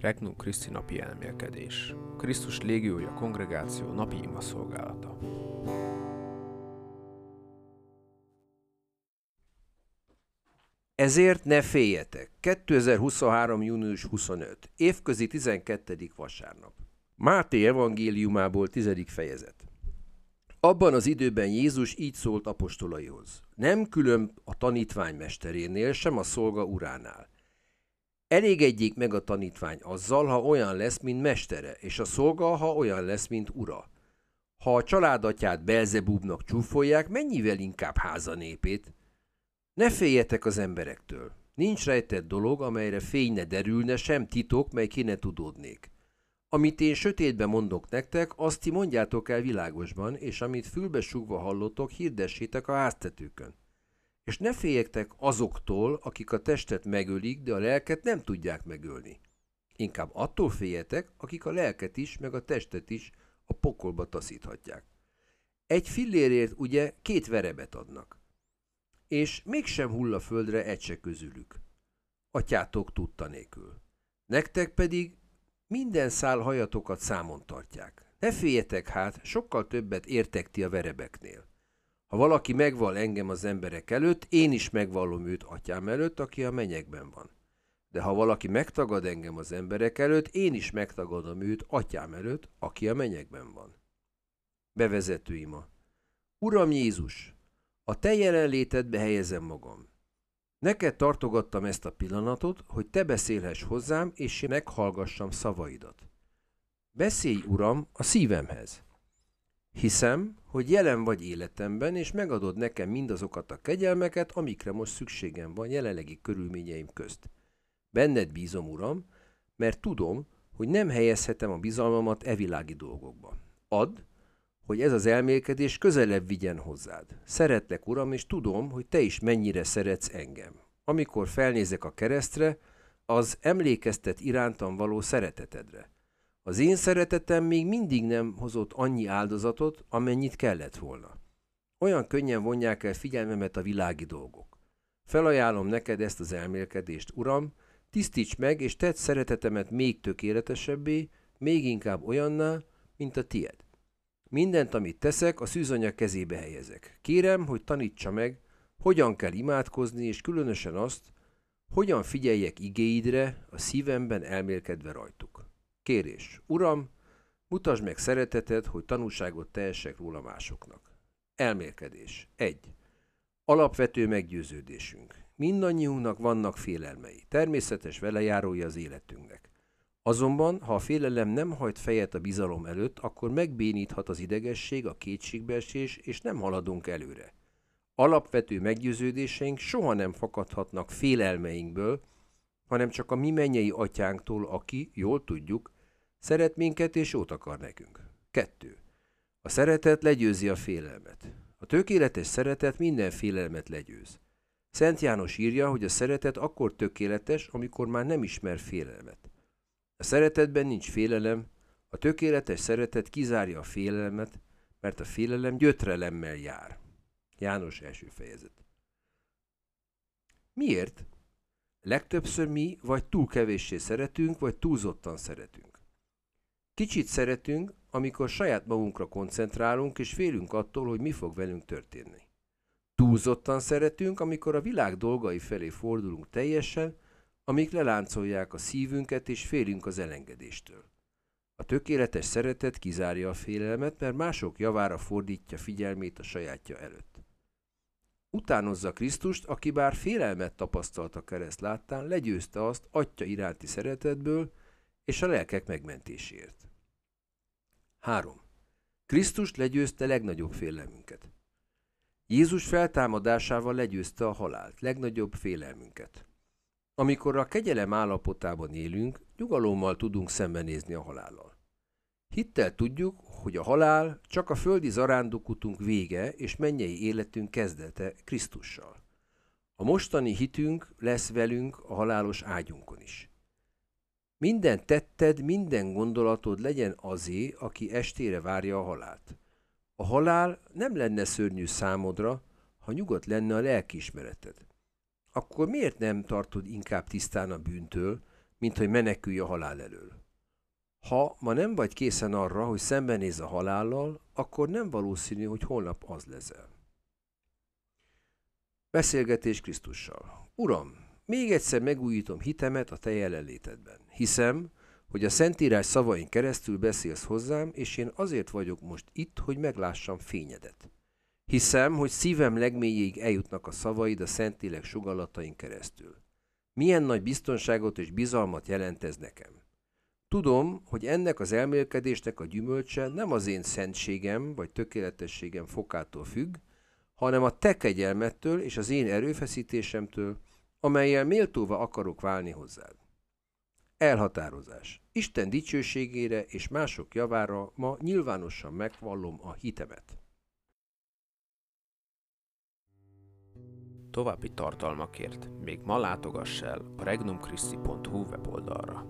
Regnum Christi napi elmélkedés. Krisztus légiója kongregáció napi ima szolgálata. Ezért ne féljetek. 2023. június 25. Évközi 12. vasárnap. Máté evangéliumából 10. fejezet. Abban az időben Jézus így szólt apostolaihoz. Nem külön a tanítvány mesterénél, sem a szolga uránál. Elégedjék meg a tanítvány azzal, ha olyan lesz, mint mestere, és a szolga, ha olyan lesz, mint ura. Ha a családatját Belzebubnak csúfolják, mennyivel inkább háza népét? Ne féljetek az emberektől. Nincs rejtett dolog, amelyre fény ne derülne, sem titok, mely ki ne tudódnék. Amit én sötétben mondok nektek, azt ti mondjátok el világosban, és amit fülbe sugva hallottok, hirdessétek a háztetőkön. És ne féljetek azoktól, akik a testet megölik, de a lelket nem tudják megölni. Inkább attól féljetek, akik a lelket is, meg a testet is a pokolba taszíthatják. Egy fillérért ugye két verebet adnak. És mégsem hull a földre egy se közülük. Atyátok tudta nélkül. Nektek pedig minden szál hajatokat számon tartják. Ne féljetek hát, sokkal többet értek ti a verebeknél. Ha valaki megval engem az emberek előtt, én is megvallom őt atyám előtt, aki a menyekben van. De ha valaki megtagad engem az emberek előtt, én is megtagadom őt atyám előtt, aki a menyekben van. Bevezető ima. Uram Jézus, a te jelenlétedbe helyezem magam. Neked tartogattam ezt a pillanatot, hogy te beszélhess hozzám, és én meghallgassam szavaidat. Beszélj, Uram, a szívemhez. Hiszem, hogy jelen vagy életemben, és megadod nekem mindazokat a kegyelmeket, amikre most szükségem van jelenlegi körülményeim közt. Benned bízom, Uram, mert tudom, hogy nem helyezhetem a bizalmamat evilági dolgokba. Add, hogy ez az elmélkedés közelebb vigyen hozzád. Szeretlek, Uram, és tudom, hogy te is mennyire szeretsz engem. Amikor felnézek a keresztre, az emlékeztet irántam való szeretetedre. Az én szeretetem még mindig nem hozott annyi áldozatot, amennyit kellett volna. Olyan könnyen vonják el figyelmemet a világi dolgok. Felajánlom neked ezt az elmélkedést, Uram, tisztíts meg, és tedd szeretetemet még tökéletesebbé, még inkább olyanná, mint a tied. Mindent, amit teszek, a szűzanya kezébe helyezek. Kérem, hogy tanítsa meg, hogyan kell imádkozni, és különösen azt, hogyan figyeljek igéidre, a szívemben elmélkedve rajtuk. Kérés. Uram, mutasd meg szereteted, hogy tanúságot tehessek róla másoknak. Elmélkedés. 1. Alapvető meggyőződésünk. Mindannyiunknak vannak félelmei. Természetes velejárója az életünknek. Azonban, ha a félelem nem hajt fejet a bizalom előtt, akkor megbéníthat az idegesség, a kétségbeesés, és nem haladunk előre. Alapvető meggyőződéseink soha nem fakadhatnak félelmeinkből, hanem csak a mi mennyei atyánktól, aki, jól tudjuk, Szeret minket és jót akar nekünk. 2. A szeretet legyőzi a félelmet. A tökéletes szeretet minden félelmet legyőz. Szent János írja, hogy a szeretet akkor tökéletes, amikor már nem ismer félelmet. A szeretetben nincs félelem, a tökéletes szeretet kizárja a félelmet, mert a félelem gyötrelemmel jár. János első fejezet. Miért? Legtöbbször mi vagy túl kevéssé szeretünk, vagy túlzottan szeretünk. Kicsit szeretünk, amikor saját magunkra koncentrálunk, és félünk attól, hogy mi fog velünk történni. Túlzottan szeretünk, amikor a világ dolgai felé fordulunk teljesen, amik leláncolják a szívünket, és félünk az elengedéstől. A tökéletes szeretet kizárja a félelmet, mert mások javára fordítja figyelmét a sajátja előtt. Utánozza Krisztust, aki bár félelmet tapasztalt a kereszt láttán, legyőzte azt atya iránti szeretetből és a lelkek megmentésért. 3. Krisztus legyőzte legnagyobb félelmünket. Jézus feltámadásával legyőzte a halált, legnagyobb félelmünket. Amikor a kegyelem állapotában élünk, nyugalommal tudunk szembenézni a halállal. Hittel tudjuk, hogy a halál csak a földi zarándokutunk vége és mennyei életünk kezdete Krisztussal. A mostani hitünk lesz velünk a halálos ágyunkon is. Minden tetted, minden gondolatod legyen azé, aki estére várja a halált. A halál nem lenne szörnyű számodra, ha nyugodt lenne a lelkiismereted. Akkor miért nem tartod inkább tisztán a bűntől, mint hogy menekülj a halál elől. Ha ma nem vagy készen arra, hogy szembenéz a halállal, akkor nem valószínű, hogy holnap az leszel. Beszélgetés Krisztussal. Uram, még egyszer megújítom hitemet a te jelenlétedben. Hiszem, hogy a Szentírás szavain keresztül beszélsz hozzám, és én azért vagyok most itt, hogy meglássam fényedet. Hiszem, hogy szívem legmélyéig eljutnak a szavaid a Szentlélek sugallatain keresztül. Milyen nagy biztonságot és bizalmat jelent ez nekem. Tudom, hogy ennek az elmélkedésnek a gyümölcse nem az én szentségem vagy tökéletességem fokától függ, hanem a te kegyelmettől és az én erőfeszítésemtől, amelyel méltóva akarok válni hozzád. Elhatározás. Isten dicsőségére és mások javára ma nyilvánosan megvallom a hitemet. További tartalmakért még ma látogass el a regnumchristi.hu weboldalra.